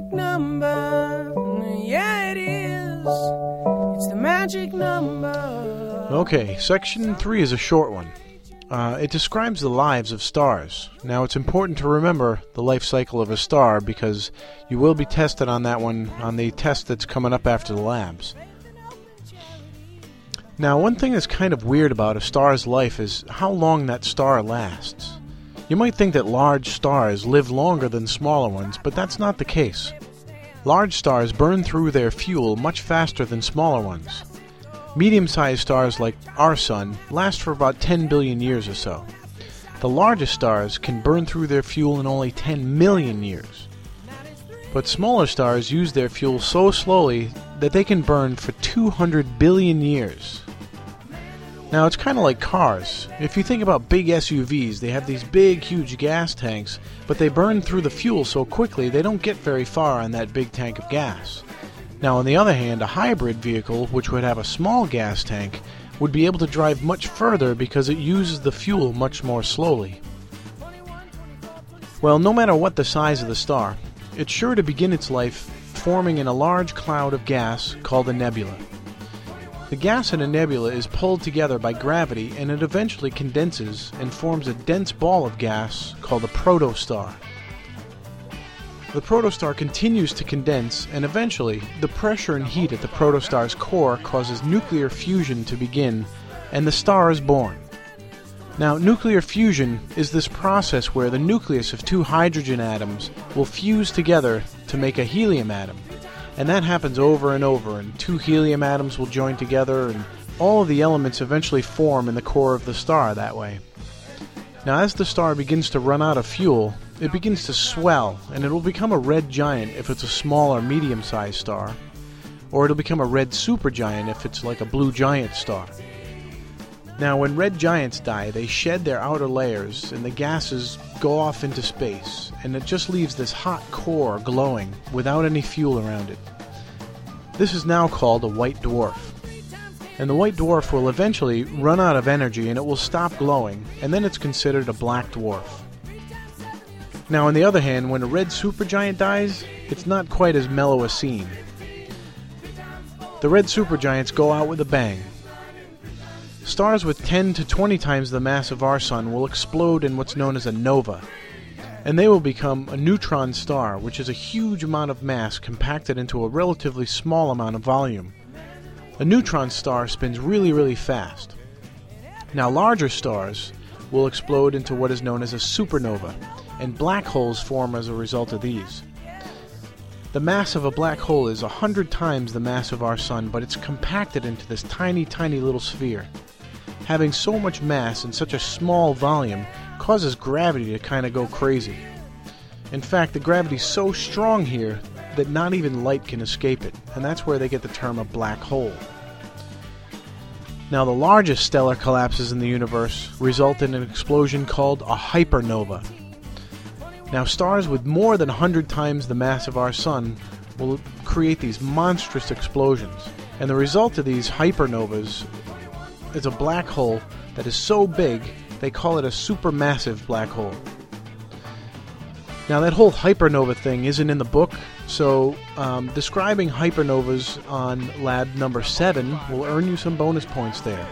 magic number. Yeah, it is. It's the magic number. Okay, section 3 is a short one. Uh, it describes the lives of stars. Now, it's important to remember the life cycle of a star because you will be tested on that one on the test that's coming up after the labs. Now, one thing that's kind of weird about a star's life is how long that star lasts. You might think that large stars live longer than smaller ones, but that's not the case. Large stars burn through their fuel much faster than smaller ones. Medium sized stars like our Sun last for about 10 billion years or so. The largest stars can burn through their fuel in only 10 million years. But smaller stars use their fuel so slowly that they can burn for 200 billion years. Now, it's kind of like cars. If you think about big SUVs, they have these big, huge gas tanks, but they burn through the fuel so quickly they don't get very far on that big tank of gas. Now, on the other hand, a hybrid vehicle, which would have a small gas tank, would be able to drive much further because it uses the fuel much more slowly. Well, no matter what the size of the star, it's sure to begin its life forming in a large cloud of gas called a nebula. The gas in a nebula is pulled together by gravity and it eventually condenses and forms a dense ball of gas called a protostar. The protostar continues to condense, and eventually, the pressure and heat at the protostar's core causes nuclear fusion to begin, and the star is born. Now, nuclear fusion is this process where the nucleus of two hydrogen atoms will fuse together to make a helium atom. And that happens over and over, and two helium atoms will join together, and all of the elements eventually form in the core of the star that way. Now, as the star begins to run out of fuel, it begins to swell, and it will become a red giant if it's a small or medium sized star, or it'll become a red supergiant if it's like a blue giant star. Now, when red giants die, they shed their outer layers, and the gases go off into space, and it just leaves this hot core glowing without any fuel around it. This is now called a white dwarf. And the white dwarf will eventually run out of energy and it will stop glowing, and then it's considered a black dwarf. Now, on the other hand, when a red supergiant dies, it's not quite as mellow a scene. The red supergiants go out with a bang. Stars with 10 to 20 times the mass of our Sun will explode in what's known as a nova, and they will become a neutron star, which is a huge amount of mass compacted into a relatively small amount of volume. A neutron star spins really, really fast. Now, larger stars will explode into what is known as a supernova, and black holes form as a result of these. The mass of a black hole is a hundred times the mass of our Sun, but it's compacted into this tiny, tiny little sphere. Having so much mass in such a small volume causes gravity to kind of go crazy. In fact, the gravity's so strong here that not even light can escape it, and that's where they get the term a black hole. Now, the largest stellar collapses in the universe result in an explosion called a hypernova. Now, stars with more than 100 times the mass of our Sun will create these monstrous explosions, and the result of these hypernovas is a black hole that is so big they call it a supermassive black hole. Now, that whole hypernova thing isn't in the book, so um, describing hypernovas on lab number 7 will earn you some bonus points there.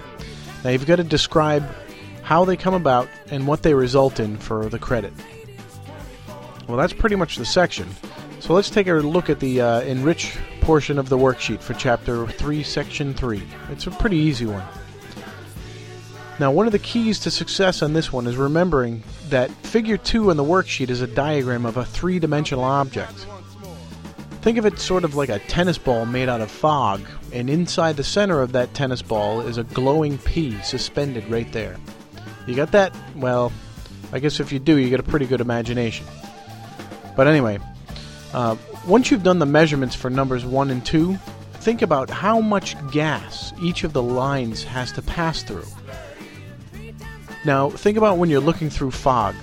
Now, you've got to describe how they come about and what they result in for the credit. Well, that's pretty much the section. So let's take a look at the uh, enrich portion of the worksheet for Chapter 3, Section 3. It's a pretty easy one. Now, one of the keys to success on this one is remembering that Figure 2 on the worksheet is a diagram of a three dimensional object. Think of it sort of like a tennis ball made out of fog, and inside the center of that tennis ball is a glowing pea suspended right there. You got that? Well, I guess if you do, you get a pretty good imagination. But anyway, uh, once you've done the measurements for numbers 1 and 2, think about how much gas each of the lines has to pass through. Now, think about when you're looking through fog.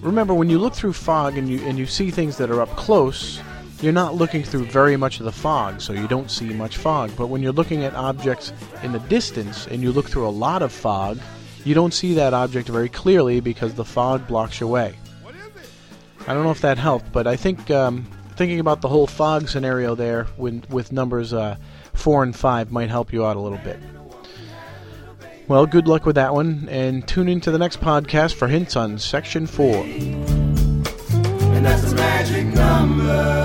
Remember, when you look through fog and you, and you see things that are up close, you're not looking through very much of the fog, so you don't see much fog. But when you're looking at objects in the distance and you look through a lot of fog, you don't see that object very clearly because the fog blocks your way. I don't know if that helped, but I think um, thinking about the whole fog scenario there with, with numbers uh, 4 and 5 might help you out a little bit. Well, good luck with that one, and tune into the next podcast for hints on Section 4. And that's magic number.